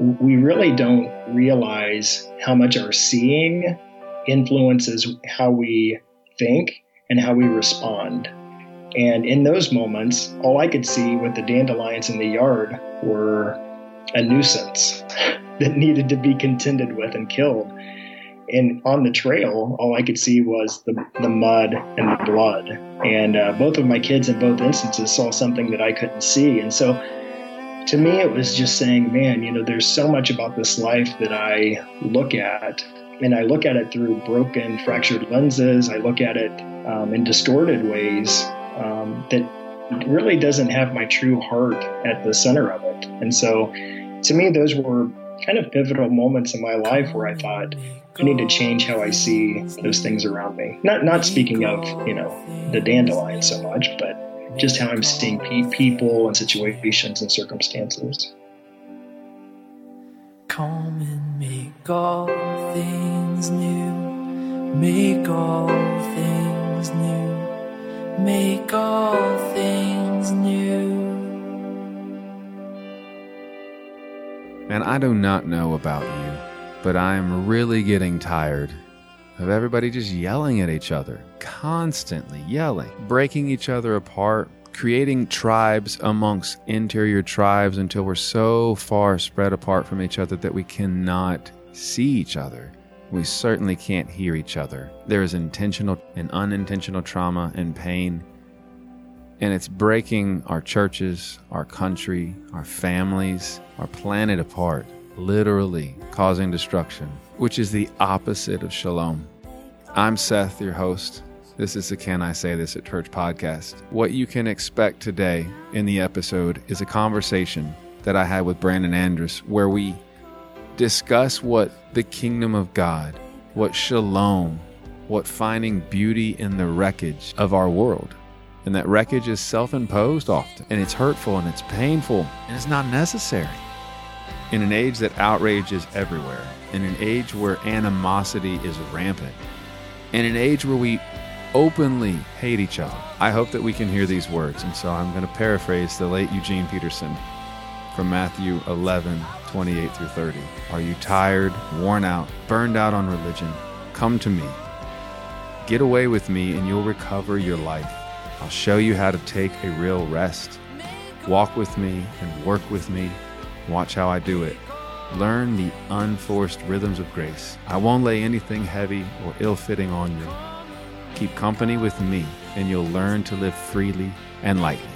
we really don't realize how much our seeing influences how we think and how we respond. And in those moments, all I could see with the dandelions in the yard were a nuisance that needed to be contended with and killed. And on the trail, all I could see was the, the mud and the blood. And uh, both of my kids in both instances saw something that I couldn't see. And so to me, it was just saying, man, you know, there's so much about this life that I look at. And I look at it through broken, fractured lenses. I look at it um, in distorted ways um, that really doesn't have my true heart at the center of it. And so to me, those were kind of pivotal moments in my life where I thought, I need to change how I see those things around me. Not not speaking of you know the dandelion so much, but just how I'm seeing pe- people and situations and circumstances. Come and make all things new. Make all things new. Make all things new. And I do not know about you, but I am really getting tired of everybody just yelling at each other, constantly yelling, breaking each other apart, creating tribes amongst interior tribes until we're so far spread apart from each other that we cannot see each other. We certainly can't hear each other. There is intentional and unintentional trauma and pain and it's breaking our churches, our country, our families, our planet apart, literally causing destruction, which is the opposite of shalom. I'm Seth, your host. This is the Can I Say This at Church podcast. What you can expect today in the episode is a conversation that I had with Brandon Andress where we discuss what the kingdom of God, what shalom, what finding beauty in the wreckage of our world and that wreckage is self imposed often, and it's hurtful and it's painful, and it's not necessary. In an age that outrage is everywhere, in an age where animosity is rampant, in an age where we openly hate each other, I hope that we can hear these words. And so I'm going to paraphrase the late Eugene Peterson from Matthew 11, 28 through 30. Are you tired, worn out, burned out on religion? Come to me. Get away with me, and you'll recover your life. I'll show you how to take a real rest. Walk with me and work with me. Watch how I do it. Learn the unforced rhythms of grace. I won't lay anything heavy or ill fitting on you. Keep company with me, and you'll learn to live freely and lightly.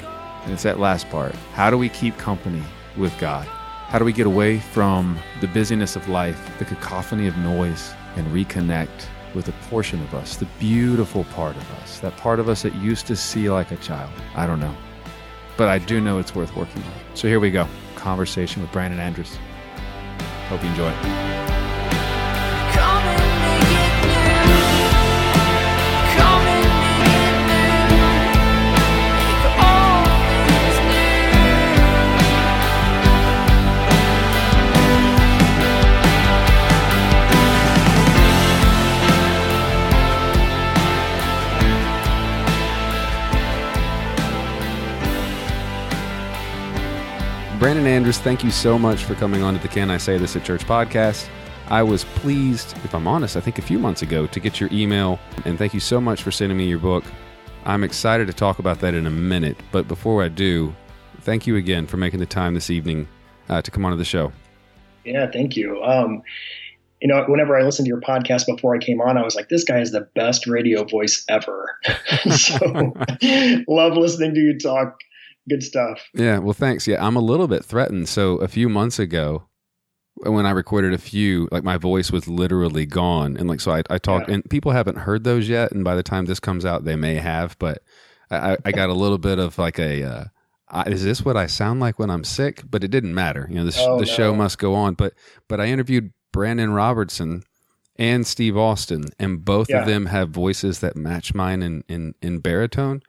And it's that last part. How do we keep company with God? How do we get away from the busyness of life, the cacophony of noise, and reconnect with a portion of us, the beautiful part of us, that part of us that used to see like a child. I don't know. But I do know it's worth working on. So here we go conversation with Brandon Andress. Hope you enjoy. Brandon Andress, thank you so much for coming on to the Can I Say This at Church podcast. I was pleased, if I'm honest, I think a few months ago to get your email, and thank you so much for sending me your book. I'm excited to talk about that in a minute, but before I do, thank you again for making the time this evening uh, to come on to the show. Yeah, thank you. Um, you know, whenever I listened to your podcast before I came on, I was like, this guy is the best radio voice ever. so love listening to you talk good stuff. Yeah, well, thanks. Yeah, I'm a little bit threatened. So a few months ago, when I recorded a few, like my voice was literally gone, and like so I, I talked, yeah. and people haven't heard those yet, and by the time this comes out, they may have. But I, I got a little bit of like a. Uh, is this what I sound like when I'm sick? But it didn't matter. You know, the, oh, the no. show must go on. But but I interviewed Brandan Robertson and Steve Austin, and both yeah. of them have voices that match mine in in, in baritone.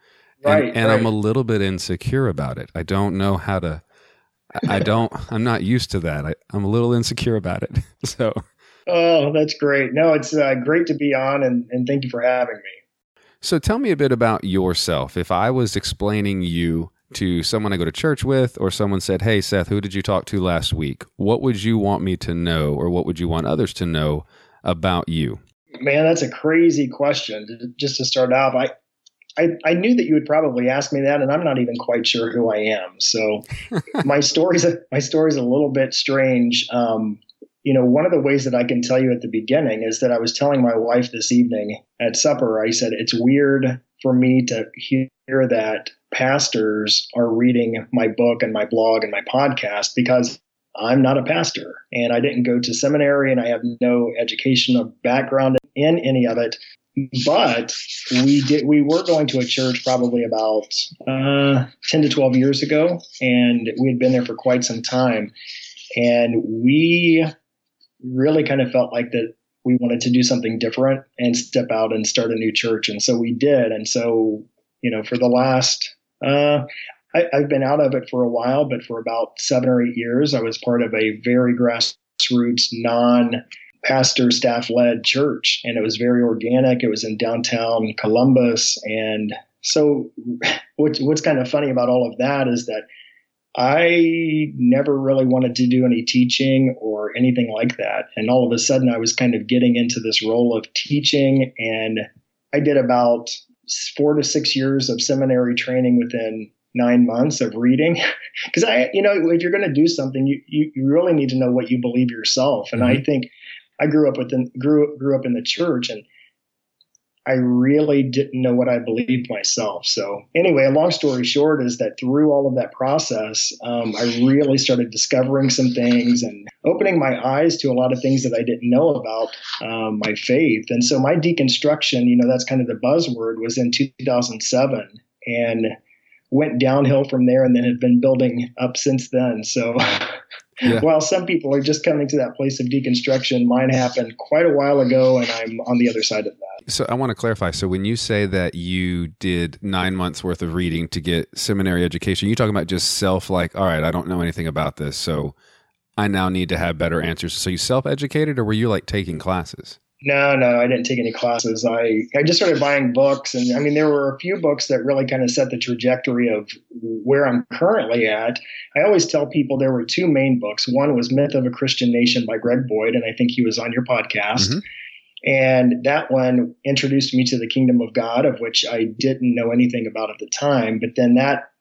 Right, and, and right. I'm a little bit insecure about it. I don't know how to. I don't. I'm not used to that. I, I'm a little insecure about it. So. Oh, that's great. No, it's uh, great to be on, and, and thank you for having me. So, tell me a bit about yourself. If I was explaining you to someone I go to church with, or someone said, Hey, Seth, who did you talk to last week? What would you want me to know, or what would you want others to know about you? Man, that's a crazy question. Just to start off, I, I, I knew that you would probably ask me that, and I'm not even quite sure who I am. So my story's a, my story's a little bit strange. Um, you know, one of the ways that I can tell you at the beginning is that I was telling my wife this evening at supper. I said it's weird for me to hear that pastors are reading my book and my blog and my podcast because I'm not a pastor and I didn't go to seminary and I have no educational background in any of it. But we did. We were going to a church probably about uh, ten to twelve years ago, and we had been there for quite some time. And we really kind of felt like that we wanted to do something different and step out and start a new church. And so we did. And so, you know, for the last, uh, I, have been out of it for a while, but for about seven or eight years, I was part of a very grassroots, non pastor staff led church. And it was very organic. It was in downtown Columbus. And so, what's, what's kind of funny about all of that is that I never really wanted to do any teaching or anything like that. And all of a sudden, I was kind of getting into this role of teaching. And I did about four to six years of seminary training within nine months of reading. Because I, you know, if you're going to do something, you, you, you, really need to know what you believe yourself. And mm-hmm. I think I grew up with, grew, grew up in the church and I really didn't know what I believed myself. So, anyway, a long story short is that through all of that process, um, I really started discovering some things and opening my eyes to a lot of things that I didn't know about um, my faith. And so, my deconstruction, you know, that's kind of the buzzword, was in 2007 and went downhill from there and then have been building up since then. So, Yeah. While some people are just coming to that place of deconstruction, mine happened quite a while ago, and I'm on the other side of that. So I want to clarify. So when you say that you did nine months worth of reading to get seminary education, you talking about just self, like, all right, I don't know anything about this, so I now need to have better answers. So you self educated, or were you like taking classes? No, no, I didn't take any classes. I, I just started buying books. And I mean, there were a few books that really kind of set the trajectory of where I'm currently at. I always tell people there were two main books. One was Myth of a Christian Nation by Greg Boyd, and I think he was on your podcast. Mm-hmm. And that one introduced me to the kingdom of God, of which I didn't know anything about at the time. But then that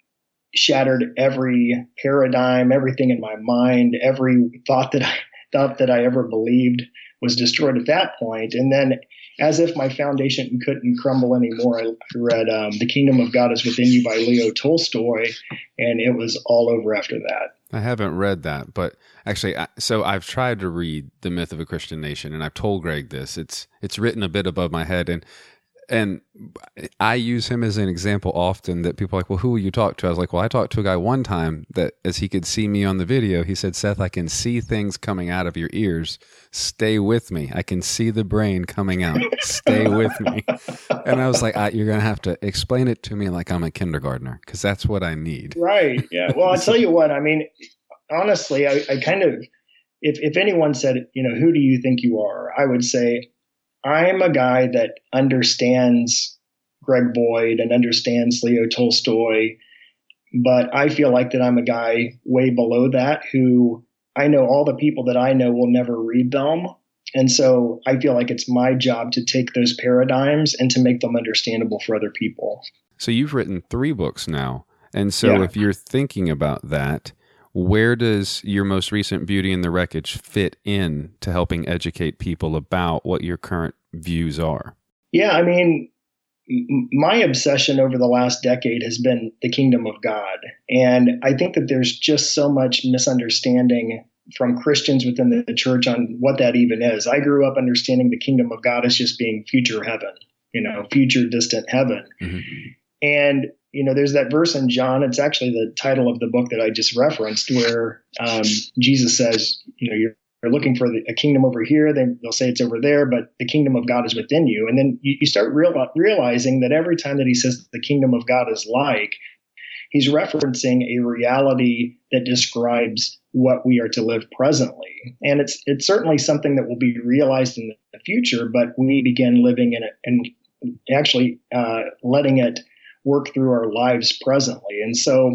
shattered every paradigm, everything in my mind, every thought that I thought that I ever believed was destroyed at that point. And then, as if my foundation couldn't crumble anymore, I read um, The Kingdom of God is Within You by Leo Tolstoy, and it was all over after that. I haven't read that, but actually, so I've tried to read The Myth of a Christian Nation, and I've told Greg this. It's it's written a bit above my head, and and I use him as an example often that people are like, well, who will you talk to? I was like, well, I talked to a guy one time that as he could see me on the video, he said, Seth, I can see things coming out of your ears. Stay with me. I can see the brain coming out. Stay with me. And I was like, you're going to have to explain it to me like I'm a kindergartner because that's what I need. Right. Yeah. Well, I'll tell you what, I mean, honestly, I, I kind of, if, if anyone said, you know, who do you think you are? I would say, I'm a guy that understands Greg Boyd and understands Leo Tolstoy, but I feel like that I'm a guy way below that who I know all the people that I know will never read them. And so I feel like it's my job to take those paradigms and to make them understandable for other people. So you've written three books now. And so yeah. if you're thinking about that, where does your most recent Beauty in the Wreckage fit in to helping educate people about what your current views are? Yeah, I mean, my obsession over the last decade has been the kingdom of God. And I think that there's just so much misunderstanding from Christians within the church on what that even is. I grew up understanding the kingdom of God as just being future heaven, you know, future distant heaven. Mm-hmm. And you know, there's that verse in John. It's actually the title of the book that I just referenced, where um, Jesus says, you know, you're, you're looking for the, a kingdom over here. They, they'll say it's over there, but the kingdom of God is within you. And then you, you start real, realizing that every time that he says the kingdom of God is like, he's referencing a reality that describes what we are to live presently. And it's it's certainly something that will be realized in the future, but we begin living in it and actually uh, letting it work through our lives presently. And so,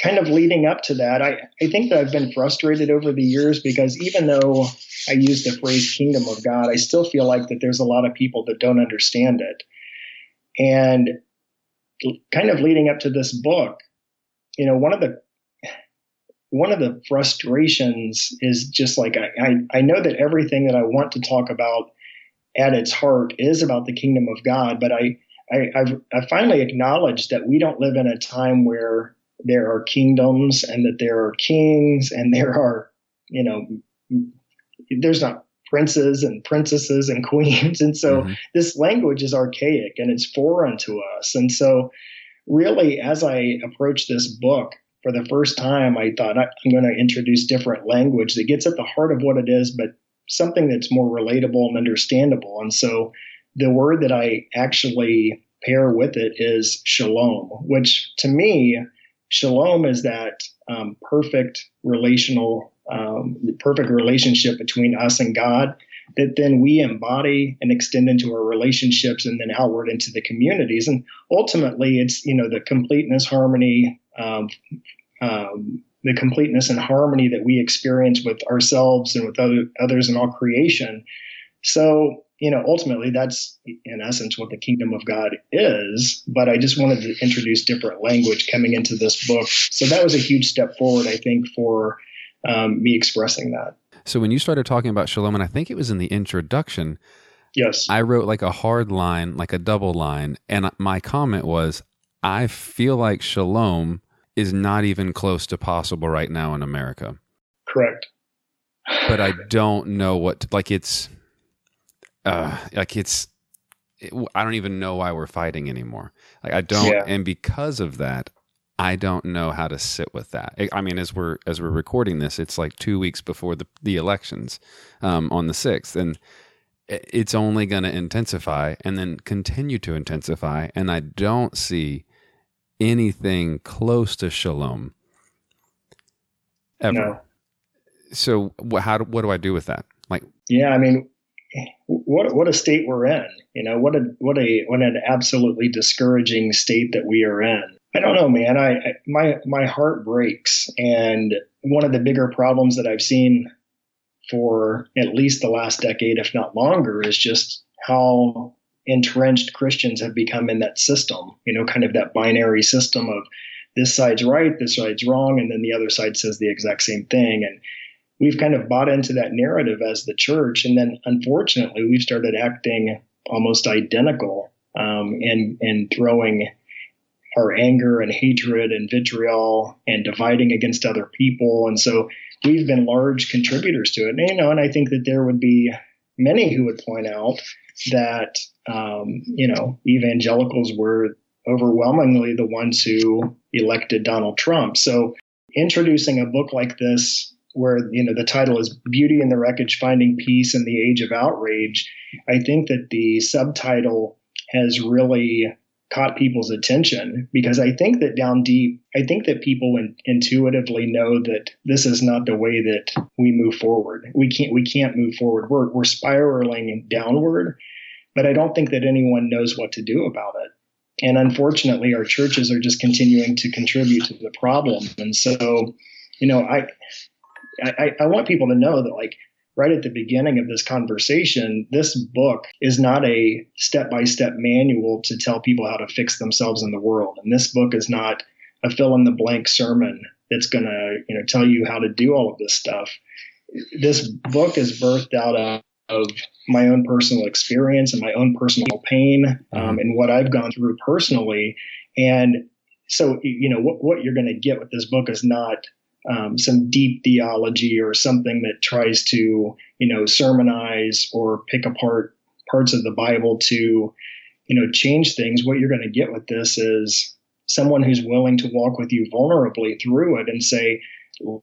kind of leading up to that, I, I think that I've been frustrated over the years because even though I use the phrase kingdom of God, I still feel like that there's a lot of people that don't understand it. And kind of leading up to this book, you know, one of the one of the frustrations is just like I, I, I know that everything that I want to talk about at its heart is about the kingdom of God, but I, I I've, I finally acknowledged that we don't live in a time where there are kingdoms and that there are kings and there are you know there's not princes and princesses and queens. And so mm-hmm. this language is archaic and it's foreign to us. And so really as I approach this book for the first time, I thought I'm going to introduce different language that gets at the heart of what it is, but something that's more relatable and understandable. And so the word that I actually pair with it is shalom, which to me, shalom is that um, perfect relational, um, perfect relationship between us and God that then we embody and extend into our relationships and then outward into the communities. And ultimately, it's you know the completeness, harmony, um, um, the completeness and harmony that we experience with ourselves and with other, others in all creation. So, you know, ultimately that's in essence what the kingdom of God is. But I just wanted to introduce different language coming into this book. So that was a huge step forward, I think, for um, me expressing that. So when you started talking about shalom, and I think it was in the introduction, yes, I wrote like a hard line, like a double line, and my comment was, I feel like shalom is not even close to possible right now in America. Correct. But I don't know what to, like it's uh like it's it, I don't even know why we're fighting anymore. Like I don't yeah. and because of that I don't know how to sit with that. I mean, as we're as we're recording this, it's like two weeks before the the elections um, on the sixth, and it's only going to intensify and then continue to intensify. And I don't see anything close to shalom ever. No. So how do, what do I do with that? Like, yeah, I mean, what what a state we're in. You know, what a what a what an absolutely discouraging state that we are in. I don't know, man. I, I my my heart breaks, and one of the bigger problems that I've seen for at least the last decade, if not longer, is just how entrenched Christians have become in that system, you know, kind of that binary system of this side's right, this side's wrong, and then the other side says the exact same thing. And we've kind of bought into that narrative as the church. And then unfortunately, we've started acting almost identical um, and, and throwing our anger and hatred and vitriol and dividing against other people. And so we've been large contributors to it. And, you know, and I think that there would be many who would point out that um, you know evangelicals were overwhelmingly the ones who elected Donald Trump. So introducing a book like this where you know the title is beauty in the wreckage finding peace in the age of outrage i think that the subtitle has really caught people's attention because i think that down deep i think that people in, intuitively know that this is not the way that we move forward we can't we can't move forward we're, we're spiraling downward but I don't think that anyone knows what to do about it. And unfortunately, our churches are just continuing to contribute to the problem. And so, you know, I, I, I want people to know that, like, right at the beginning of this conversation, this book is not a step by step manual to tell people how to fix themselves in the world. And this book is not a fill in the blank sermon that's going to, you know, tell you how to do all of this stuff. This book is birthed out of my own personal experience and my own personal pain um, mm-hmm. and what I've gone through personally. And so, you know, what, what you're going to get with this book is not um, some deep theology or something that tries to, you know, sermonize or pick apart parts of the Bible to, you know, change things. What you're going to get with this is someone who's willing to walk with you vulnerably through it and say,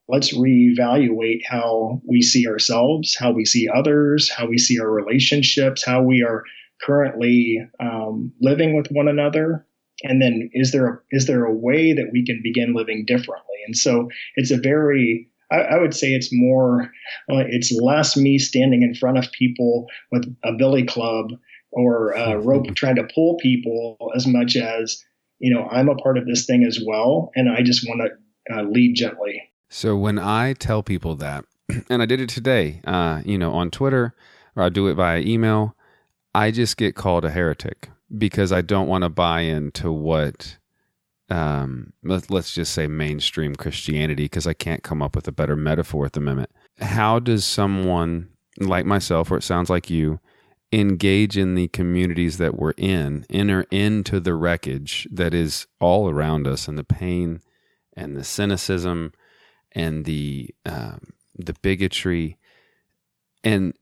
let's reevaluate how we see ourselves, how we see others, how we see our relationships, how we are currently um, living with one another. And then is there a, is there a way that we can begin living differently? And so it's a very I, I would say it's more uh, it's less me standing in front of people with a billy club or uh, rope trying to pull people as much as you know I'm a part of this thing as well, and I just want to uh, lead gently. So when I tell people that, and I did it today, uh, you know, on Twitter, or I do it via email, I just get called a heretic because I don't want to buy into what um, let, let's just say mainstream Christianity because I can't come up with a better metaphor at the moment. How does someone like myself, or it sounds like you, engage in the communities that we're in, enter into the wreckage that is all around us, and the pain, and the cynicism, and the um, the bigotry, and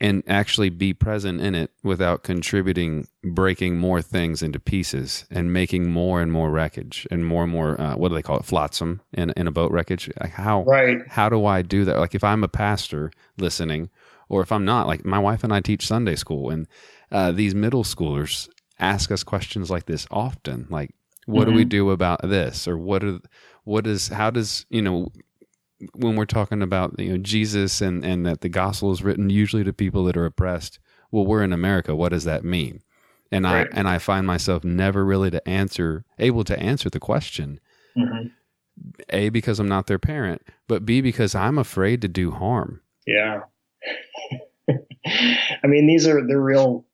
and actually be present in it without contributing, breaking more things into pieces and making more and more wreckage and more and more, uh, what do they call it, flotsam in, in a boat wreckage? Like how, right. how do I do that? Like if I'm a pastor listening, or if I'm not, like my wife and I teach Sunday school, and uh, these middle schoolers ask us questions like this often, like, what mm-hmm. do we mm-hmm. do about this? Or what are, what is, how does, you know, when we're talking about you know Jesus and and that the gospel is written usually to people that are oppressed. Well, we're in America. What does that mean? And right. I and I find myself never really to answer able to answer the question. Mm-hmm. A because I'm not their parent, but B because I'm afraid to do harm. Yeah. I mean, these are the real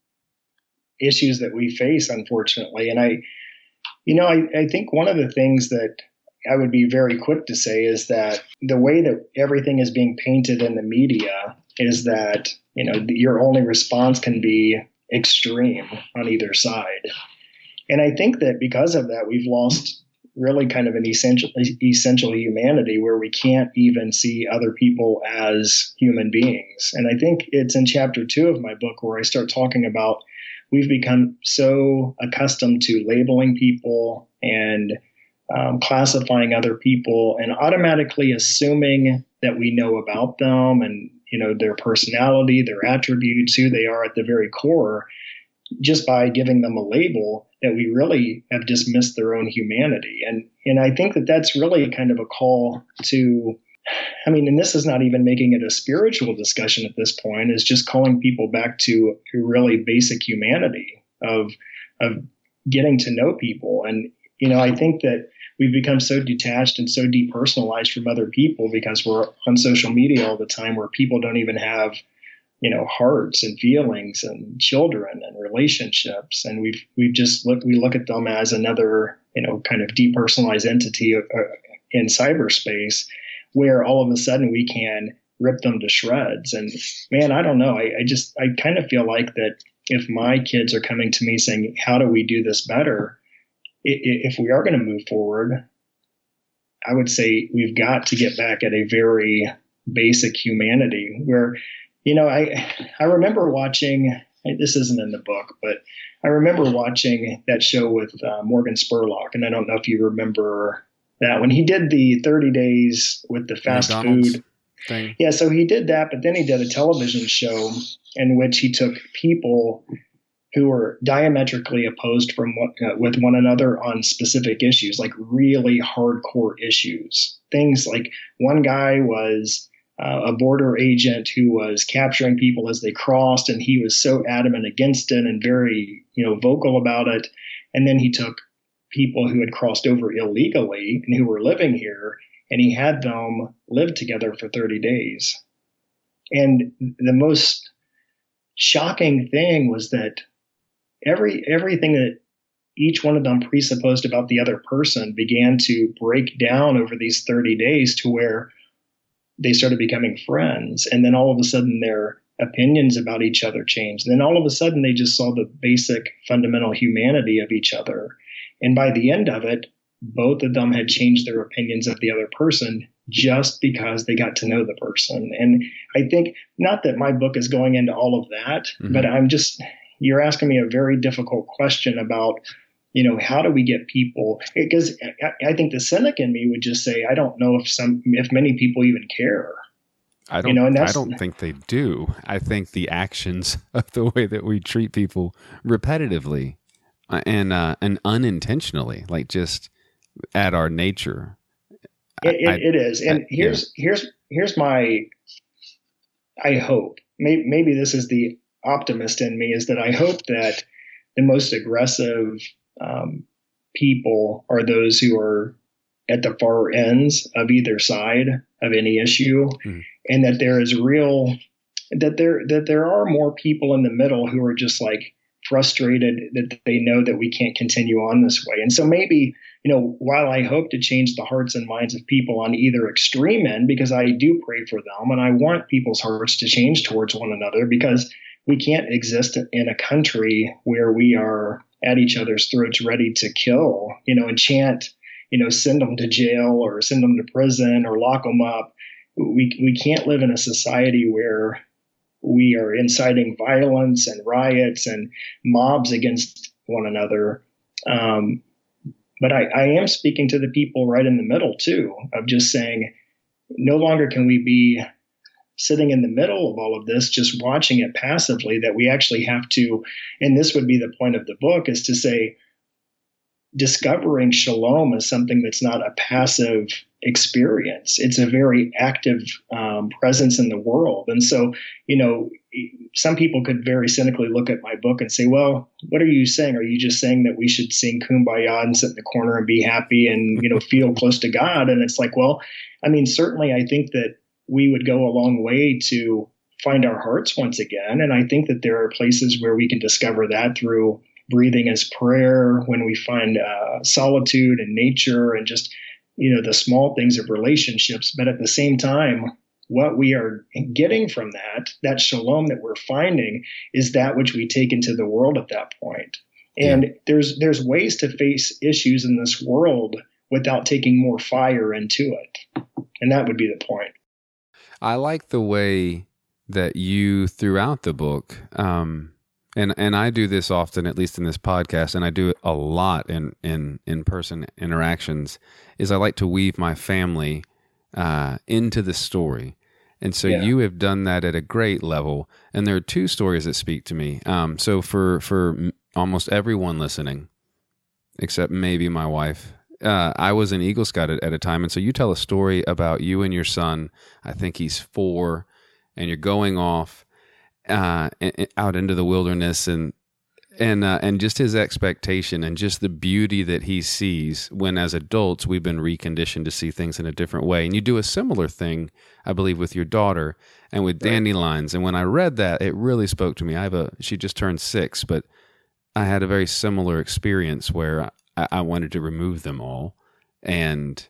issues that we face, unfortunately. And I, you know, I, I think one of the things that I would be very quick to say is that the way that everything is being painted in the media is that, you know, your only response can be extreme on either side. And I think that because of that, we've lost really kind of an essential essential humanity where we can't even see other people as human beings. And I think it's in chapter two of my book where I start talking about we've become so accustomed to labeling people and um, classifying other people and automatically assuming that we know about them and you know their personality their attributes who they are at the very core just by giving them a label that we really have dismissed their own humanity. And and i think that that's really kind of a call to i mean and this is not even making it a spiritual discussion at this point is just calling people back to really basic humanity of of getting to know people. And you know i think that we've become so detached and so depersonalized from other people because we're on social media all the time where people don't even have you know hearts and feelings and children and relationships. And we've we've just look we look at them as another you know kind of depersonalized entity uh, in cyberspace where all of a sudden we can rip them to shreds and man i don't know I, I just i kind of feel like that if my kids are coming to me saying how do we do this better if we are going to move forward, I would say we've got to get back at a very basic humanity where, you know, I, I remember watching, this isn't in the book, but I remember watching that show with uh, Morgan Spurlock. And I don't know if you remember that when he did the 30 days with the fast McDonald's food thing. Yeah. So he did that, but then he did a television show in which he took people who were diametrically opposed from uh, with one another on specific issues, like really hardcore issues. Things like one guy was uh, a border agent who was capturing people as they crossed, and he was so adamant against it and very, you know, vocal about it. And then he took people who had crossed over illegally and who were living here, and he had them live together for 30 days. And the most shocking thing was that every everything that each one of them presupposed about the other person began to break down over these 30 days to where they started becoming friends. And then all of a sudden their opinions about each other changed. And then all of a sudden they just saw the basic fundamental humanity of each other and by the end of it both of them had changed their opinions of the other person just because they got to know the person and i think not that my book is going into all of that mm-hmm. but i'm just you're asking me a very difficult question about you know how do we get people because I, think the cynic in me would just say i don't know if some if many people even care I don't. You know, I don't think they do. I think the actions of the way that we treat people repetitively and uh, and unintentionally, like just at our nature. It, I, it is, and I, here's yeah. here's here's my. I hope maybe, maybe this is the optimist in me is that I hope that the most aggressive um, people are those who are at the far ends of either side of any issue, mm. and that there is real that there that there are more people in the middle who are just like frustrated that they know that we can't continue on this way. And so maybe, you know, while I hope to change the hearts and minds of people on either extreme end, because I do pray for them and I want people's hearts to change towards one another because we can't exist in a country where we are at each other's throats ready to kill, you know, and chant, you know, send them to jail or send them to prison or lock them up. We, we can't live in a society where we are inciting violence and riots and mobs against one another. Um, but I, I am speaking to the people right in the middle too, of just saying, no longer can we be sitting in the middle of all of this, just watching it passively, that we actually have to, and this would be the point of the book, is to say, discovering shalom is something that's not a passive experience. It's a very active um, presence in the world. And so, you know, some people could very cynically look at my book and say, well, what are you saying? Are you just saying that we should sing kumbaya and sit in the corner and be happy and, you know, feel close to God? And it's like, well, I mean, certainly I think that we would go a long way to find our hearts once again. And I think that there are places where we can discover that through breathing as prayer, when we find uh, solitude and nature and just, you know, the small things of relationships. But at the same time, what we are getting from that, that shalom that we're finding, is that which we take into the world at that point. And yeah. there's there's ways to face issues in this world without taking more fire into it. And that would be the point. I like the way that you throughout the book um, and and I do this often, at least in this podcast, and I do it a lot in in in person interactions. Is I like to weave my family uh, into the story, and so yeah. you have done that at a great level. And there are two stories that speak to me. Um, so for for almost everyone listening, except maybe my wife, uh, I was an Eagle Scout at, at, a time, and so you tell a story about you and your son. I think he's four, and you're going off uh, out into the wilderness and and uh, and just his expectation and just the beauty that he sees when as adults we've been reconditioned to see things in a different way. And you do a similar thing i believe with your daughter and with dandelions. And when i read that it really spoke to me. I have a she just turned six but i had a very similar experience where i, I wanted to remove them all and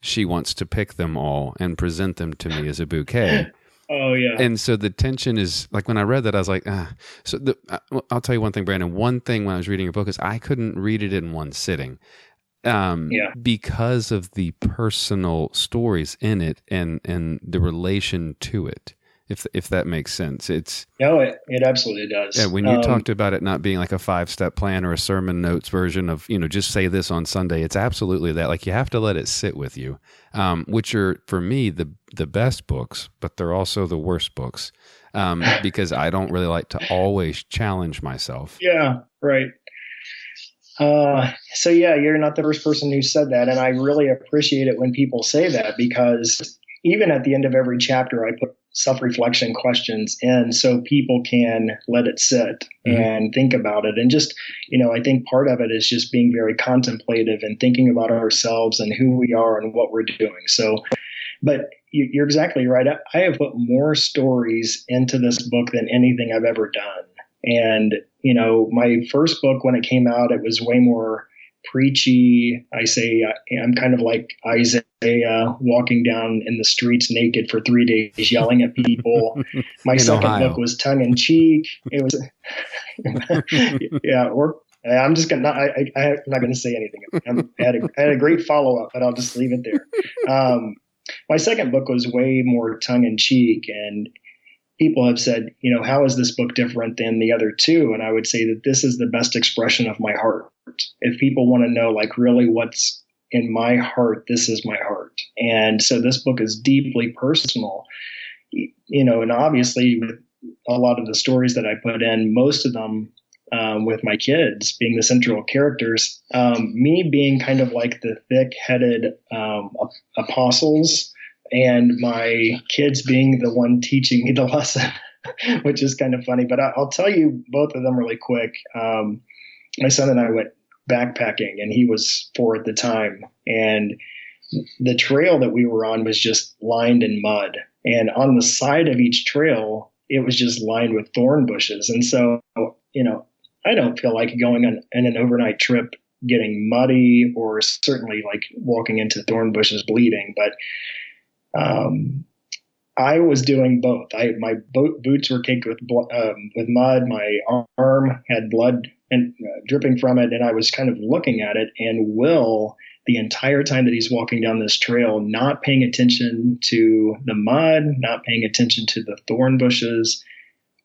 she wants to pick them all and present them to me as a bouquet Oh yeah. And so the tension is like when I read that I was like, ah. So the, uh, I'll tell you one thing, Brandon. One thing when I was reading your book is I couldn't read it in one sitting. Um, yeah. because of the personal stories in it and and the relation to it if if that makes sense. It's no, it, it absolutely does. Yeah, when you um, talked about it not being like a five step plan or a sermon notes version of you know just say this on Sunday, it's absolutely that. Like you have to let it sit with you, um, which are for me the the best books, but they're also the worst books um, because I don't really like to always challenge myself. Yeah, right. Uh, so yeah, you're not the first person who said that, and I really appreciate it when people say that because even at the end of every chapter, I put self reflection questions in so people can let it sit mm-hmm. and think about it. And just, you know, I think part of it is just being very contemplative and thinking about ourselves and who we are and what we're doing. So, but you're exactly right. I have put more stories into this book than anything I've ever done. And, you know, my first book, when it came out, it was way more preachy. I say I'm kind of like Isaiah walking down in the streets naked for three days, yelling at people. My second Ohio. book was tongue in cheek. It was, yeah, or I'm just gonna. I, I, am not gonna say anything. I had, a, I had a great follow up, but I'll just leave it there. Um, my second book was way more tongue in cheek, and people have said, you know, how is this book different than the other two? And I would say that this is the best expression of my heart. If people want to know, like, really what's in my heart, this is my heart. And so this book is deeply personal, you know, and obviously with a lot of the stories that I put in, most of them um, with my kids being the central characters, um, me being kind of like the thick headed um, apostles and my kids being the one teaching me the lesson. which is kind of funny. But I, will tell you both of them really quick. Um, my son and I went backpacking, and he was four at the time, and the trail that we were on was just lined in mud, and on the side of each trail, it was just lined with thorn bushes, and so you know. I don't feel like going on, an overnight trip getting muddy or certainly like walking into thorn bushes bleeding. But um, I was doing both. I my boots were caked with um, with mud. My arm had blood and uh, dripping from it, and I was kind of looking at it. And Will, the entire time that he's walking down this trail, not paying attention to the mud, not paying attention to the thorn bushes,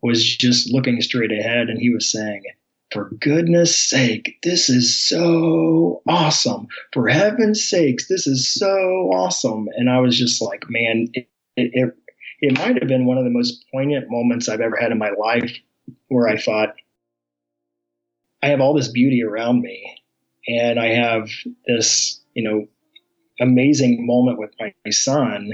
was just looking straight ahead. And he was saying, for goodness sake, this is so awesome. For heaven's sakes, this is so awesome. And I was just like, man, it, it, it might have been one of the most poignant moments I've ever had in my life where I thought, I have all this beauty around me and I have this, you know, amazing moment with my son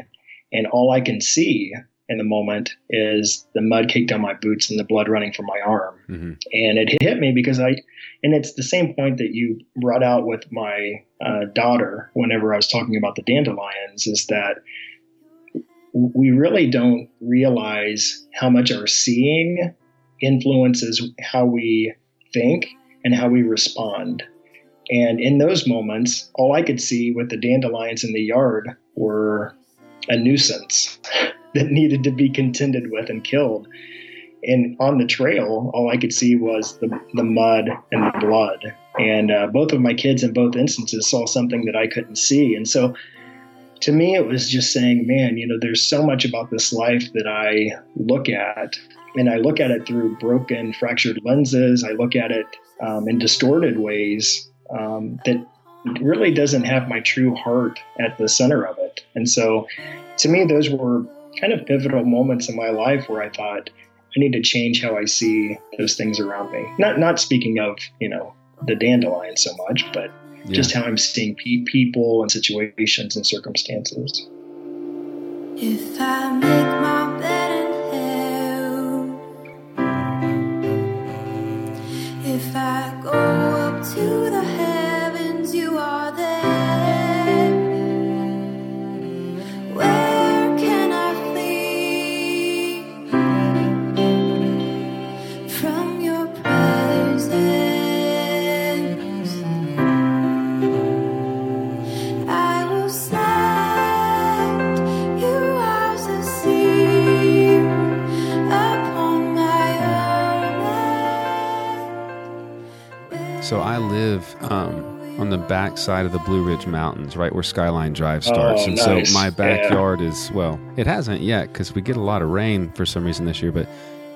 and all I can see in the moment is the mud caked on my boots and the blood running from my arm. Mm-hmm. And it hit me because I, and it's the same point that you brought out with my uh, daughter whenever I was talking about the dandelions is that we really don't realize how much our seeing influences how we think and how we respond. And in those moments, all I could see with the dandelions in the yard were a nuisance. that needed to be contended with and killed. And on the trail, all I could see was the, the mud and the blood. And uh, both of my kids in both instances saw something that I couldn't see. And so to me, it was just saying, man, you know, there's so much about this life that I look at. And I look at it through broken, fractured lenses. I look at it um, in distorted ways um, that really doesn't have my true heart at the center of it. And so to me, those were kind of pivotal moments in my life where I thought I need to change how I see those things around me. Not not speaking of you know the dandelion so much, but yeah. just how I'm seeing pe- people and situations and circumstances. If I make my So I live um, on the back side of the Blue Ridge Mountains, right where Skyline Drive starts. Oh, and nice. so my backyard yeah. is, well, it hasn't yet because we get a lot of rain for some reason this year, but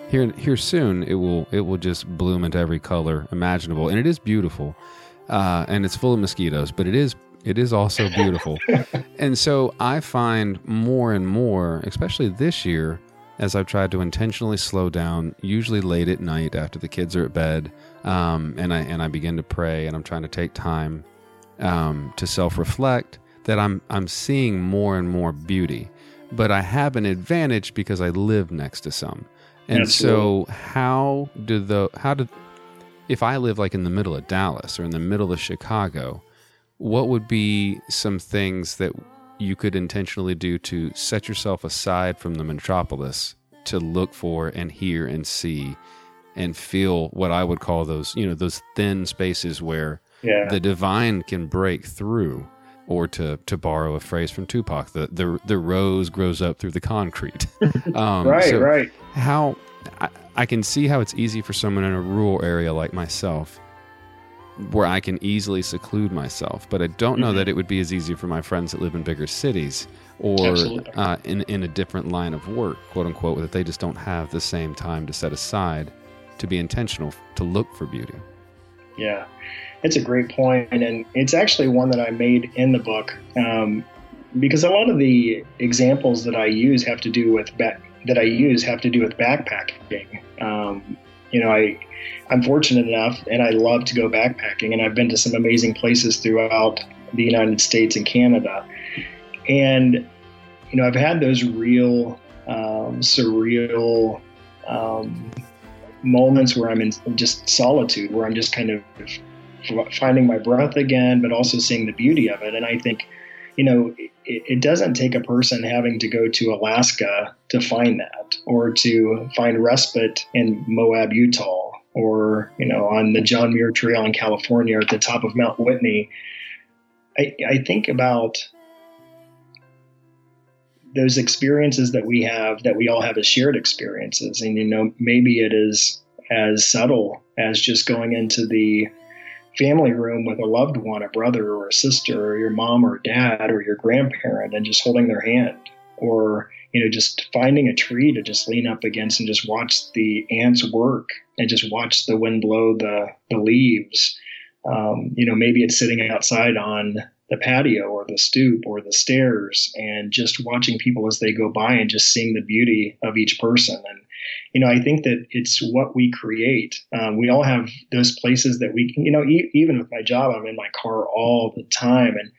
here here soon it will it will just bloom into every color imaginable and it is beautiful uh, and it's full of mosquitoes but it is it is also beautiful and so i find more and more especially this year as i've tried to intentionally slow down usually late at night after the kids are at bed um, and I and I begin to pray, and I'm trying to take time um, to self reflect. That I'm I'm seeing more and more beauty, but I have an advantage because I live next to some. And Absolutely. so, how do the how did if I live like in the middle of Dallas or in the middle of Chicago, what would be some things that you could intentionally do to set yourself aside from the metropolis to look for and hear and see and feel what I would call those, you know, those thin spaces where yeah. the divine can break through. Or to, to borrow a phrase from Tupac, the, the the rose grows up through the concrete. Um, right, so right. How I, I can see how it's easy for someone in a rural area like myself, where I can easily seclude myself. But I don't know mm-hmm. that it would be as easy for my friends that live in bigger cities or uh, in in a different line of work, quote unquote, that they just don't have the same time to set aside to be intentional to look for beauty. Yeah, it's a great point, and it's actually one that I made in the book um, because a lot of the examples that I use have to do with back, that I use have to do with backpacking. Um, you know, I I'm fortunate enough, and I love to go backpacking, and I've been to some amazing places throughout the United States and Canada, and you know, I've had those real um, surreal um, moments where I'm in just solitude, where I'm just kind of finding my breath again, but also seeing the beauty of it. And I think, you know, it, it, doesn't take a person having to go to Alaska to find that or to find respite in Moab, Utah, or, you know, on the John Muir Trail in California or at the top of Mount Whitney. I, I think about those experiences that we have that we all have as shared experiences. And you know maybe it is as subtle as just going into the family room with a loved one a brother or a sister or your mom or dad or your grandparent and just holding their hand. Or you know just finding a tree to just lean up against and just watch the ants work and just watch the wind blow the the leaves. Um, you know maybe it's sitting outside on the patio or the stoop or the stairs and just watching people as they go by and just seeing the beauty of each person. And you know i think that it's what we create. Um, we all have those places that we you know e- even with my job i'm in my car all the time. And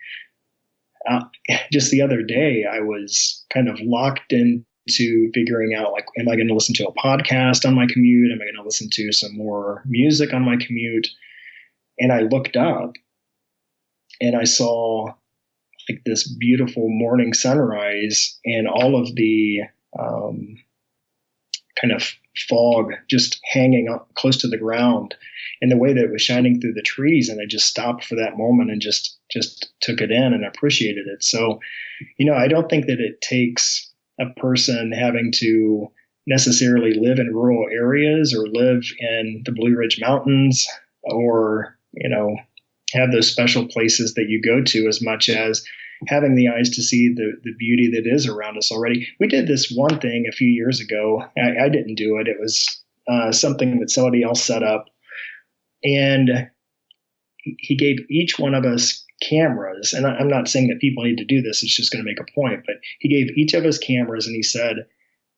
uh, just the other day i was kind of locked into figuring out like am i going to listen to a podcast on my commute? Am i going to listen to some more music on my commute? And i looked up and I saw like this beautiful morning sunrise and all of the um, kind of fog just hanging up close to the ground and the way that it was shining through the trees. And I just stopped for that moment and just just took it in and appreciated it. So you know I don't think that it takes a person having to necessarily live in rural areas or live in the Blue Ridge Mountains or you know have those special places that you go to as much as having the eyes to see the, the beauty that is around us already. We did this one thing a few years ago. I, I didn't do it. It was uh, something that somebody else set up. And he gave each one of us cameras. And I'm not saying that people need to do this. It's just going to make a point. But he gave each of us cameras and he said,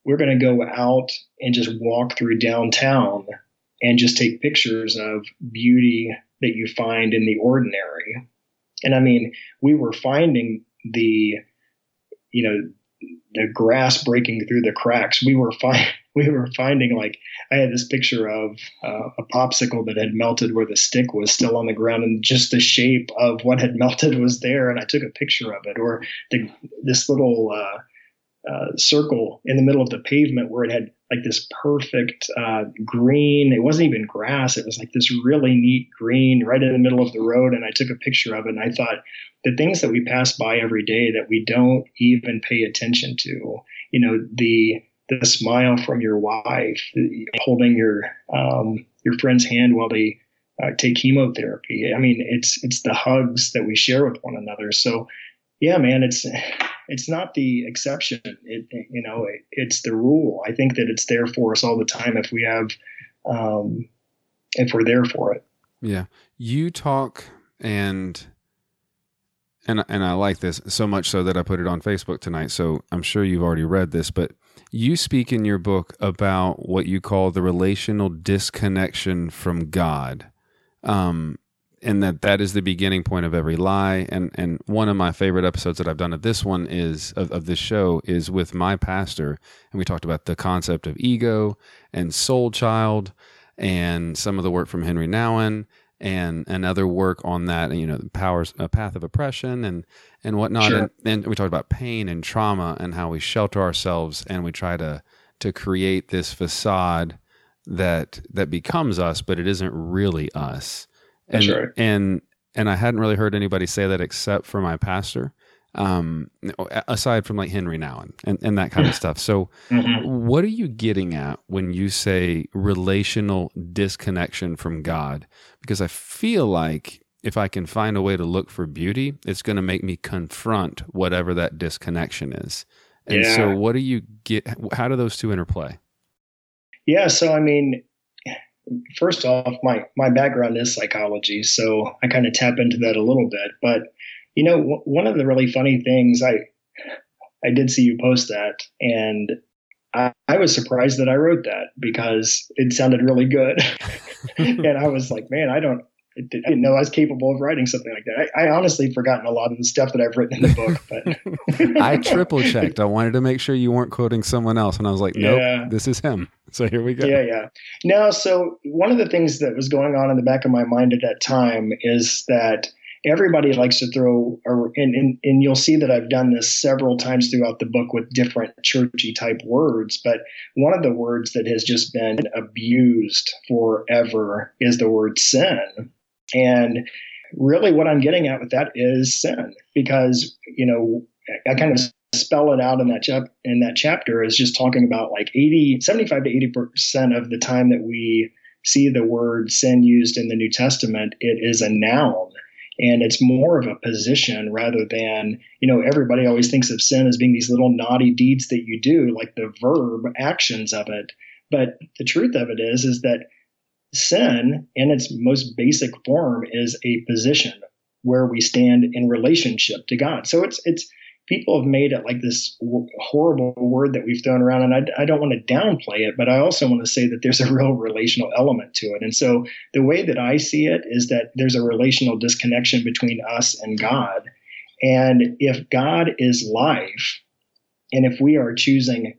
we're going to go out and just walk through downtown and just take pictures of beauty that you find in the ordinary. And I mean, we were finding the, you know, the grass breaking through the cracks. We were finding, we were finding like I had this picture of uh, a popsicle that had melted where the stick was still on the ground, and just the shape of what had melted was there. And I took a picture of it, or the, this little uh, uh, circle in the middle of the pavement where it had like this perfect uh, green. It wasn't even grass. It was like this really neat green right in the middle of the road. And I took a picture of it. And I thought the things that we pass by every day that we don't even pay attention to, you know, the the smile from your wife, holding your um, your friend's hand while they uh, take chemotherapy. I mean, it's it's the hugs that we share with one another. So, yeah, man, it's it's not the exception. It, you know, it, it's the rule. I think that it's there for us all the time if we have, um, if we're there for it. Yeah, you talk and and and I like this so much so that I put it on Facebook tonight. So I'm sure you've already read this, but you speak in your book about what you call the relational disconnection from God. Um, and that that is the beginning point of every lie. And and one of my favorite episodes that I've done of this one is of, of this show is with my pastor. And we talked about the concept of ego and soul child and some of the work from Henri Nouwen and and other work on that you know the powers a path of oppression and and whatnot. Sure. and, and we talked about pain and trauma and how we shelter ourselves and we try to to create this facade that that becomes us but it isn't really us and, right. And and I hadn't really heard anybody say that except for my pastor, um, aside from like Henri Nouwen and, and that kind of stuff. So, mm-hmm. what are you getting at when you say relational disconnection from God? Because I feel like if I can find a way to look for beauty, it's going to make me confront whatever that disconnection is. And yeah. so, what do you get? How do those two interplay? Yeah. So, I mean, first off, my my background is psychology, so I kind of tap into that a little bit. But you know, w- one of the really funny things I I did see you post that, and I, I was surprised that I wrote that because it sounded really good, and I was like, man, I don't I didn't know I was capable of writing something like that. I, I honestly forgotten a lot of the stuff that I've written in the book, but I triple checked. I wanted to make sure you weren't quoting someone else, and I was like, nope, yeah. this is him. So here we go. Yeah, yeah. No, so one of the things that was going on in the back of my mind at that time is that everybody likes to throw, or, and, and, and you'll see that I've done this several times throughout the book with different churchy type words. But one of the words that has just been abused forever is the word sin. And really, what I'm getting at with that is sin, because, you know, I kind of spell it out in that chap in that chapter is just talking about like 80 75 to 80 percent of the time that we see the word sin used in the new testament it is a noun. And it's more of a position rather than you know everybody always thinks of sin as being these little naughty deeds that you do like the verb actions of it. But the truth of it is is that sin in its most basic form is a position where we stand in relationship to god. So it's it's people have made it like this horrible word that we've thrown around and I, I, don't want to downplay it but i also want to say that there's a real relational element to it. And so the way that i see it is that there's a relational disconnection between us and god. And if god is life and if we are choosing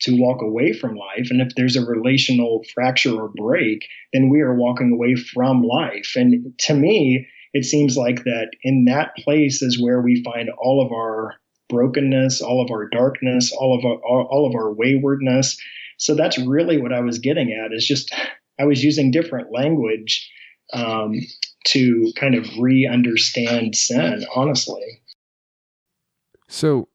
to walk away from life and if there's a relational fracture or break then we are walking away from life and to me it seems like that in that place is where we find all of our brokenness, all of our darkness, all of our, all of our waywardness. So that's really what I was getting at is just I was using different language um, to kind of re-understand sin, honestly. So,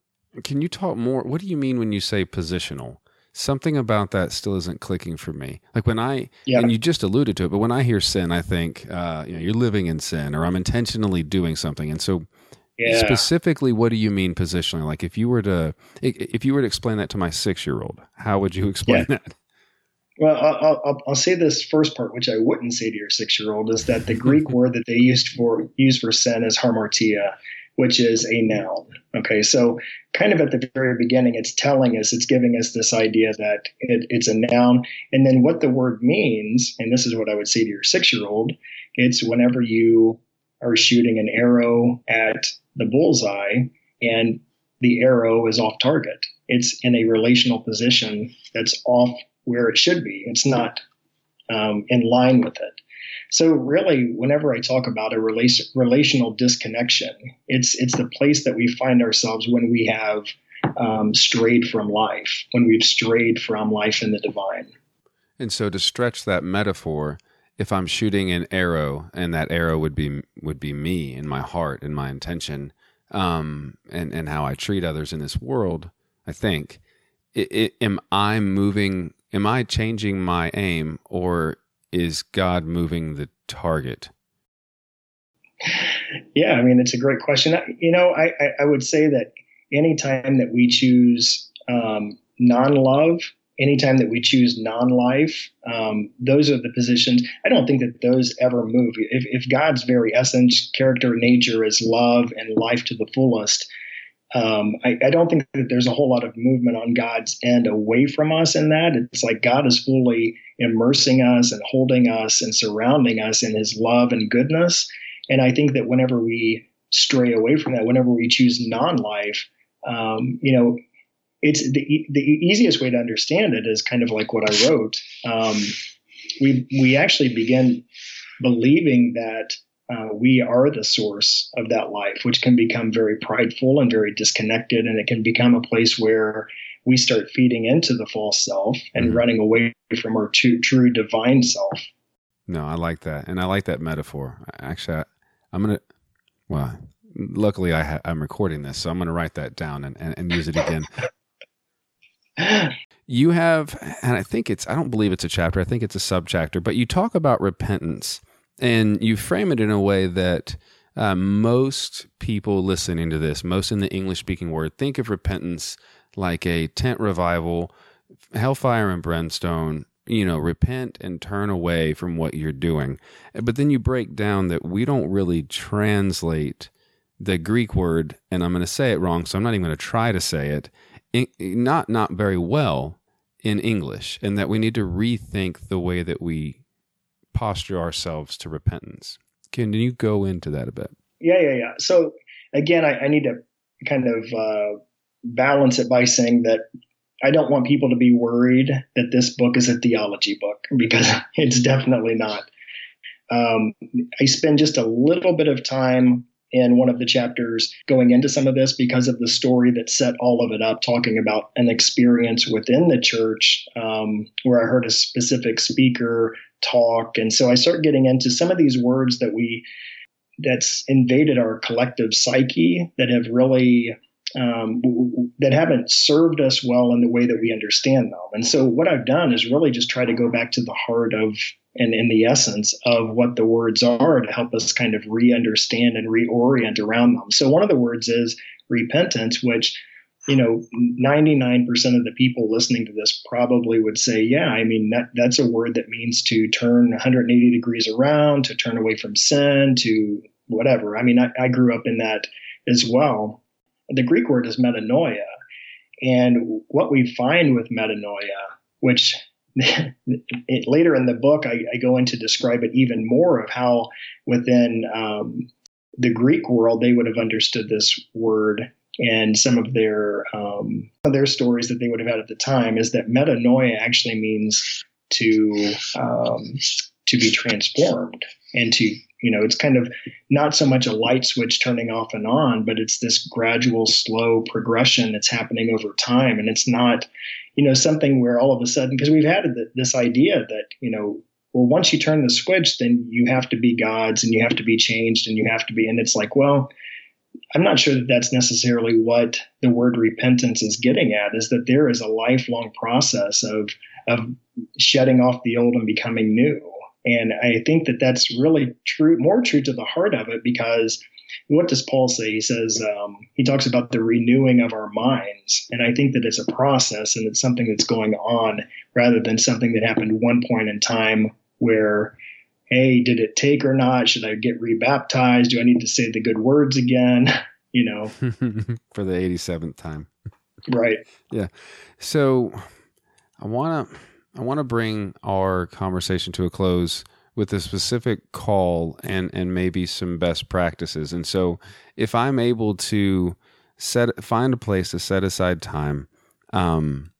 can you talk more? What do you mean when you say positional? Something about that still isn't clicking for me. Like when I, yeah. and you just alluded to it, but when I hear sin, I think uh, you know you're living in sin, or I'm intentionally doing something, and so yeah. Specifically, what do you mean positionally? Like if you were to if you were to explain that to my six year old, how would you explain yeah. that? Well, I'll, I'll, I'll, say this first part, which I wouldn't say to your six year old, is that the Greek word that they used for use for sin is hamartia, which is a noun. Okay, so kind of at the very beginning, it's telling us, it's giving us this idea that it, it's a noun, and then what the word means, and this is what I would say to your six year old, it's whenever you are shooting an arrow at the bullseye and the arrow is off target. It's in a relational position that's off where it should be. It's not um, in line with it. So really, whenever I talk about a relation, relational disconnection, it's it's the place that we find ourselves when we have um, strayed from life, when we've strayed from life in the divine. And so, to stretch that metaphor, if I'm shooting an arrow and that arrow would be would be me and my heart and my intention um, and and how I treat others in this world, I think it, it, am I moving am I changing my aim or is God moving the target? Yeah, I mean it's a great question. You know, I I, would say that anytime that we choose um, non-love anytime that we choose non-life, um, those are the positions. I don't think that those ever move. If, if, God's very essence, character, nature is love and life to the fullest, um, I, I, don't think that there's a whole lot of movement on God's end away from us in that. It's like God is fully immersing us and holding us and surrounding us in His love and goodness. And I think that whenever we stray away from that, whenever we choose non-life, um, you know, it's the, the easiest way to understand it is kind of like what I wrote. Um, we we actually begin believing that uh, we are the source of that life, which can become very prideful and very disconnected, and it can become a place where we start feeding into the false self and mm-hmm. running away from our true, true divine self. No, I like that, and I like that metaphor. Actually, I, am gonna. Well, luckily I ha- I'm recording this, so I'm gonna write that down and, and, and use it again. you have, and I think it's, I don't believe it's a chapter, I think it's a subchapter, but you talk about repentance and you frame it in a way that uh, most people listening to this, most in the English speaking word, think of repentance like a tent revival, hellfire and brimstone, you know, repent and turn away from what you're doing. But then you break down that we don't really translate the Greek word, and I'm going to say it wrong, so I'm not even going to try to say it not not very well in English, and that we need to rethink the way that we posture ourselves to repentance. Can you go into that a bit? Yeah, yeah, yeah. So again, I, I need to kind of uh, balance it by saying that I don't want people to be worried that this book is a theology book because it's definitely not. Um, I spend just a little bit of time in one of the chapters going into some of this because of the story that set all of it up, talking about an experience within the church um, where I heard a specific speaker talk. And so I start getting into some of these words that we, that's invaded our collective psyche that have really um, that haven't served us well in the way that we understand them. And so what I've done is really just try to go back to the heart of and in the essence of what the words are to help us kind of re-understand and reorient around them. So one of the words is repentance, which you know 99% of the people listening to this probably would say yeah i mean that that's a word that means to turn 180 degrees around to turn away from sin to whatever. I mean i, I grew up in that as well. The greek word is metanoia. And what we find with metanoia which later in the book, I, I, go into describe it even more of how within um, the Greek world they would have understood this word and some of their um, their stories that they would have had at the time is that metanoia actually means to um, to be transformed and to you know it's kind of not so much a light switch turning off and on but it's this gradual slow progression that's happening over time. And it's not you know, something where all of a sudden, because we've had this idea that, you know, well, once you turn the switch, then you have to be God's and you have to be changed and you have to be, and it's like, well, I'm not sure that that's necessarily what the word repentance is getting at, is that there is a lifelong process of, of shedding off the old and becoming new. And I think that that's really true, more true to the heart of it because what does Paul say? He says um, he talks about the renewing of our minds, and I think that it's a process and it's something that's going on rather than something that happened one point in time where, hey, did it take or not? Should I get rebaptized? Do I need to say the good words again? You know, for the eighty seventh time. Right. Yeah. So I want to I want to bring our conversation to a close with a specific call and and maybe some best practices. And so if I'm able to set find a place to set aside time um,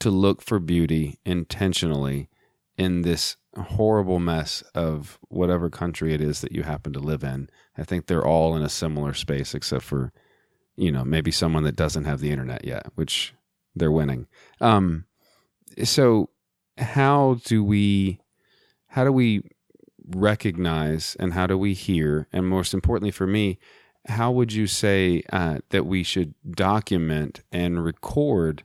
to look for beauty intentionally in this horrible mess of whatever country it is that you happen to live in. I think they're all in a similar space except for you know maybe someone that doesn't have the internet yet, which they're winning. Um, so how do we how do we recognize and how do we hear? And most importantly for me, how would you say uh, that we should document and record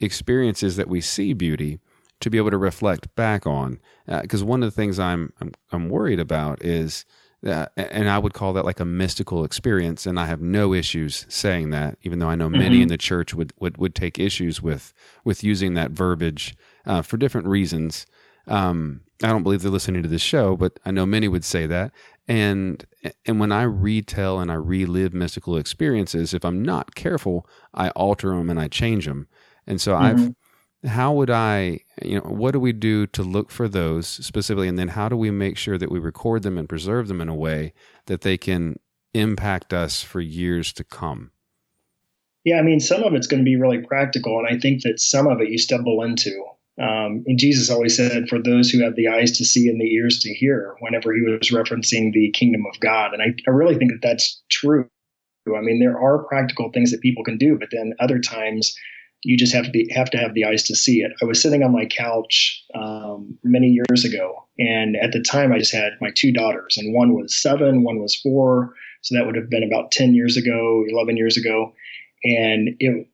experiences that we see beauty to be able to reflect back on? Because uh, one of the things I'm, I'm, I'm worried about is. Uh, and I would call that like a mystical experience, and I have no issues saying that, even though I know many mm-hmm. in the church would, would would take issues with with using that verbiage uh, for different reasons. Um, I don't believe they're listening to this show, but I know many would say that. And and when I retell and I relive mystical experiences, if I'm not careful, I alter them and I change them. And so mm-hmm. I've how would I, you know, what do we do to look for those specifically? And then how do we make sure that we record them and preserve them in a way that they can impact us for years to come? Yeah, I mean, some of it's going to be really practical. And I think that some of it you stumble into. Um, and Jesus always said, for those who have the eyes to see and the ears to hear, whenever he was referencing the kingdom of God. And I, I really think that that's true. I mean, there are practical things that people can do, but then other times you just have to be, have to have the eyes to see it. I was sitting on my couch um, many years ago, and at the time I just had my two daughters, and one was seven, one was four, so that would have been about ten years ago, eleven years ago, and it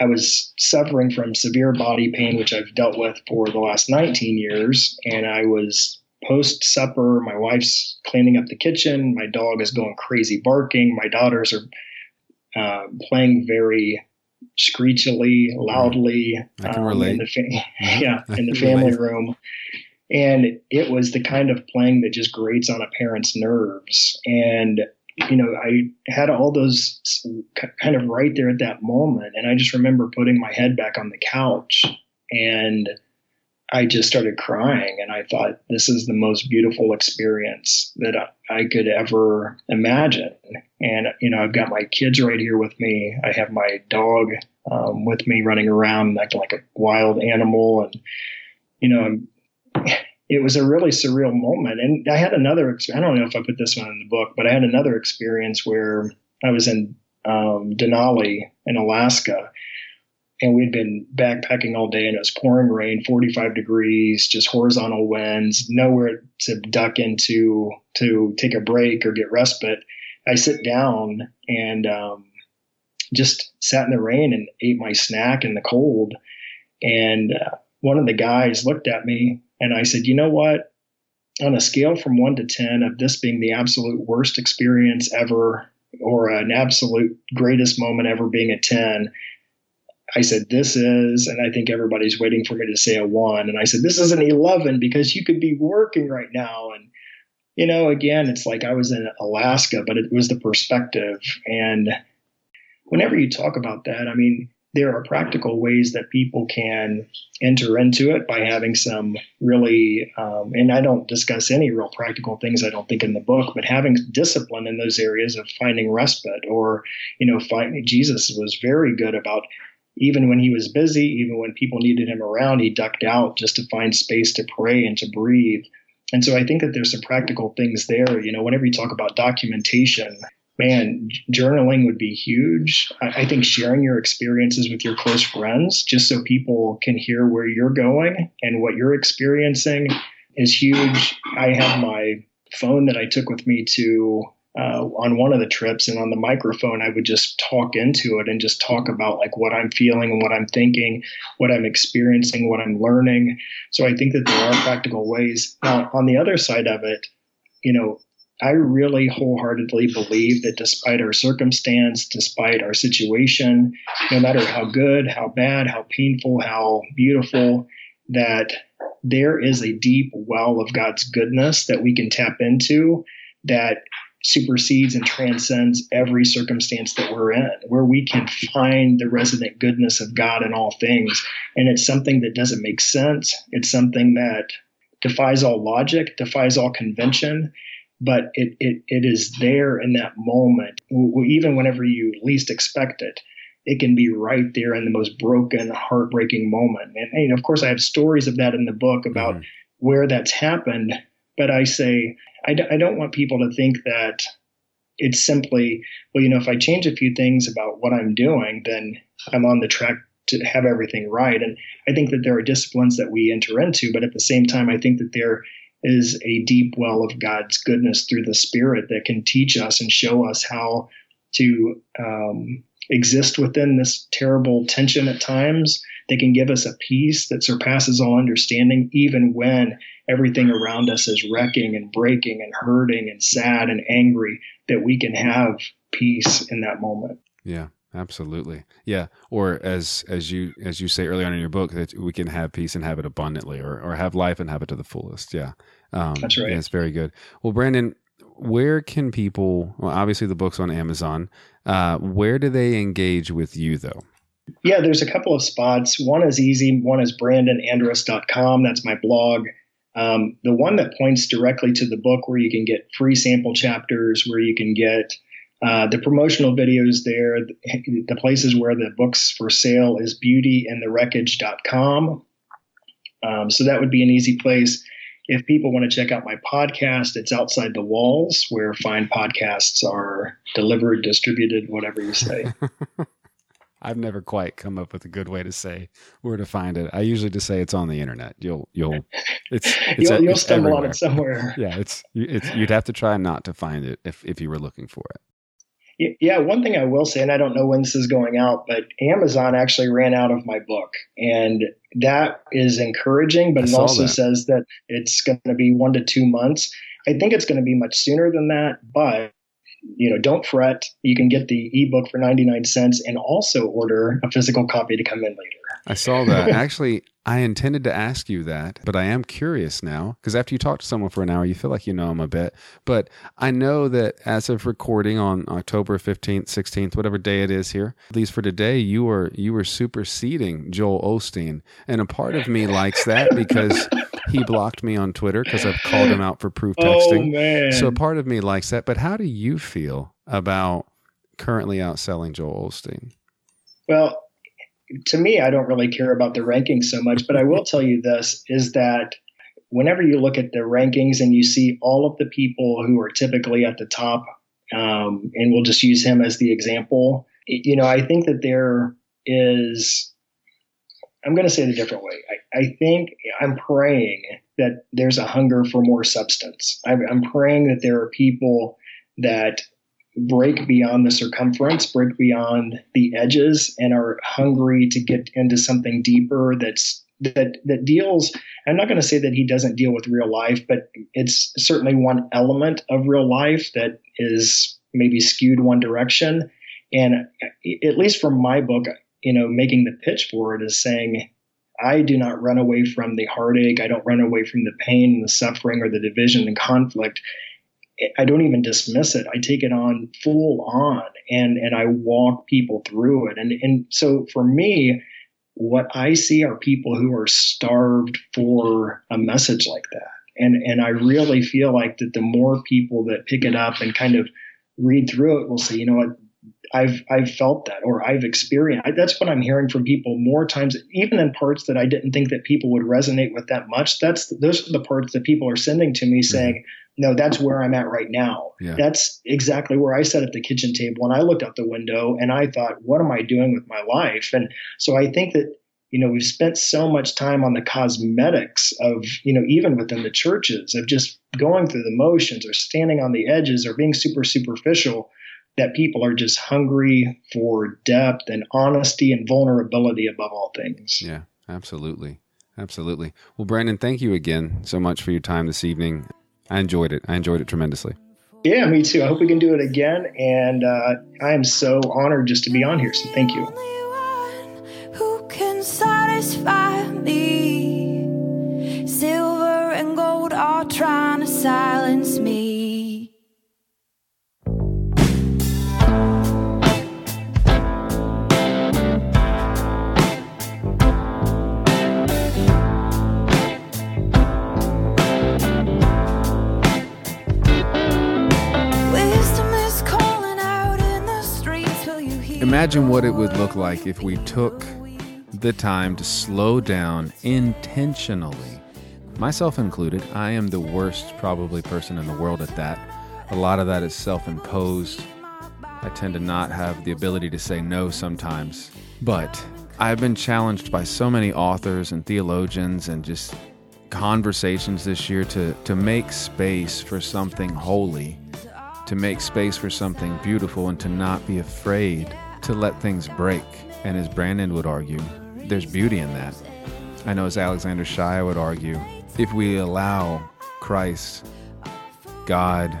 I was suffering from severe body pain, which I've dealt with for the last 19 years. And I was post supper. My wife's cleaning up the kitchen. My dog is going crazy barking. My daughters are uh, playing very screechily, loudly. I can um, relate. In the fa- yeah, in the family room. And it was the kind of playing that just grates on a parent's nerves. And you know, I had all those kind of right there at that moment. And I just remember putting my head back on the couch and I just started crying and I thought, this is the most beautiful experience that I, could ever imagine. And, you know, I've got my kids right here with me. I have my dog um, with me running around like, like a wild animal. And, you know, it was a really surreal moment. And I had another, I don't know if I put this one in the book, but I had another experience where I was in um, Denali in Alaska and we'd been backpacking all day and it was pouring rain 45 degrees just horizontal winds nowhere to duck into to take a break or get respite. I sit down and um, just sat in the rain and ate my snack in the cold. And uh, one of the guys looked at me and i said you know what? On a scale from 1 to 10 of this being the absolute worst experience ever or an absolute greatest moment ever being a 10 I said, this is, and I think everybody's waiting for me to say a one. And I said, this is an 11 because you could be working right now. And, you know, again, it's like I was in Alaska, but it was the perspective. And whenever you talk about that, I mean, there are practical ways that people can enter into it by having some really, um, and I don't discuss any real practical things I don't think in the book, but having discipline in those areas of finding respite or, you know, finding Jesus was very good about even when he was busy, even when people needed him around, he ducked out just to find space to pray and to breathe. And so I think that there's some practical things there. You know, whenever you talk about documentation, man, journaling would be huge. I, I think sharing your experiences with your close friends, just so people can hear where you're going and what you're experiencing, is huge. I have my phone that I took with me to uh, on one of the trips and on the microphone i would just talk into it and just talk about like what i'm feeling and what i'm thinking what i'm experiencing what i'm learning. So i think that there are practical ways. Now on the other side of it you know i really wholeheartedly believe that despite our circumstance despite our situation no matter how good how bad how painful how beautiful that there is a deep well of god's goodness that we can tap into that supersedes and transcends every circumstance that we're in, where we can find the resident goodness of God in all things. And it's something that doesn't make sense. It's something that defies all logic, defies all convention, but it, it, it is there in that moment, even whenever you least expect it. It can be right there in the most broken, heartbreaking moment. And, and of course, I have stories of that in the book about mm-hmm. where that's happened. But I say, I d- I don't want people to think that it's simply, well, you know, if I change a few things about what I'm doing, then I'm on the track to have everything right. And I think that there are disciplines that we enter into, but at the same time, I think that there is a deep well of God's goodness through the Spirit that can teach us and show us how to um, exist within this terrible tension at times. They can give us a peace that surpasses all understanding, even when everything around us is wrecking and breaking and hurting and sad and angry, that we can have peace in that moment. Yeah absolutely. Yeah or as as you as you say early on in your book that we can have peace and have it abundantly or or have life and have it to the fullest. Yeah um that's right. yeah, it's very good. Well brandon where can people well obviously the book's on amazon uh where do they engage with you though? Yeah there's a couple of spots. One is easy. One is brandonandress.com that's my blog um, the one that points directly to the book where you can get free sample chapters, where you can get uh, the promotional videos there, the places where the book's for sale is beautyinthewreckage.com. Um, so that would be an easy place. If people want to check out my podcast, it's Outside the Walls, where fine podcasts are delivered, distributed, whatever you say. I've never quite come up with a good way to say where to find it. I usually just say it's on the internet. You'll you'll it's, it's you'll, a, you'll stumble everywhere. on it somewhere. Yeah, it's it's you'd have to try not to find it if if you were looking for it. Yeah, one thing I will say, and I don't know when this is going out, but Amazon actually ran out of my book, and that is encouraging. But it also that. says that it's going to be one to two months. I think it's going to be much sooner than that, but you know, don't fret. You can get the ebook for 99 cents and also order a physical copy to come in later. I saw that. Actually, I intended to ask you that, but I am curious now because after you talk to someone for an hour, you feel like you know them a bit. But I know that as of recording on October 15th, 16th, whatever day it is here, at least for today, you are you were superseding Joel Osteen. And a part of me likes that because he blocked me on Twitter because I've called him out for proof oh, texting. Oh man. So a part of me likes that. But how do you feel about currently outselling Joel Osteen? Well, to me, I don't really care about the rankings so much, but I will tell you this is that whenever you look at the rankings and you see all of the people who are typically at the top, um, and we'll just use him as the example, you know, I think that there is, I'm going to say it a different way. I, I think I'm praying that there's a hunger for more substance. I'm, I'm praying that there are people that break beyond the circumference, break beyond the edges, and are hungry to get into something deeper that's that that deals. I'm not going to say that he doesn't deal with real life, but it's certainly one element of real life that is maybe skewed one direction. And at least from my book, you know, making the pitch for it is saying, I do not run away from the heartache. I don't run away from the pain and the suffering or the division and conflict. I don't even dismiss it. I take it on full on and, and I walk people through it. And, and so for me, what I see are people who are starved for a message like that. And, and I really feel like that the more people that pick it up and kind of read through it will say, you know what, I've I've felt that or I've experienced. That's what I'm hearing from people more times, even in parts that I didn't think that people would resonate with that much. That's those are the parts that people are sending to me mm-hmm. saying, "No, that's where I'm at right now. Yeah. That's exactly where I sat at the kitchen table and I looked out the window and I thought, what am I doing with my life?" And so I think that you know we've spent so much time on the cosmetics of you know even within the churches of just going through the motions or standing on the edges or being super superficial that people are just hungry for depth and honesty and vulnerability above all things. Yeah, absolutely. Absolutely. Well, Brandon, thank you again so much for your time this evening. I enjoyed it. I enjoyed it tremendously. Yeah, me too. I hope we can do it again. And uh, I am so honored just to be on here. So thank you. Who can satisfy me? Silver and gold are trying to silence Imagine what it would look like if we took the time to slow down intentionally. Myself included, I am the worst, probably, person in the world at that. A lot of that is self imposed. I tend to not have the ability to say no sometimes. But I've been challenged by so many authors and theologians and just conversations this year to, to make space for something holy, to make space for something beautiful, and to not be afraid to let things break. And as Brandon would argue, there's beauty in that. I know as Alexander Shaia would argue, if we allow Christ, God,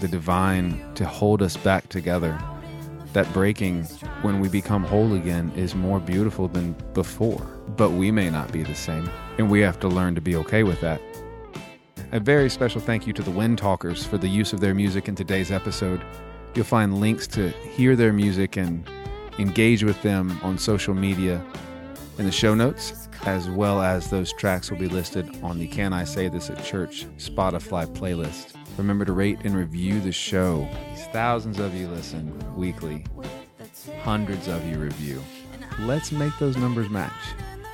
the divine, to hold us back together, that breaking when we become whole again is more beautiful than before. But we may not be the same, and we have to learn to be okay with that. A very special thank you to the Wind Talkers for the use of their music in today's episode. You'll find links to hear their music and engage with them on social media in the show notes, as well as those tracks will be listed on the Can I Say This at Church Spotify playlist. Remember to rate and review the show. Thousands of you listen weekly, hundreds of you review. Let's make those numbers match.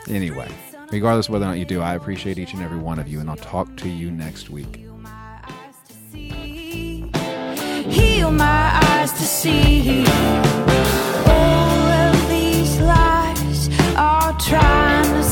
Anyway, regardless whether or not you do, I appreciate each and every one of you, and I'll talk to you next week. Heal my eyes to see. All of these lies are trying to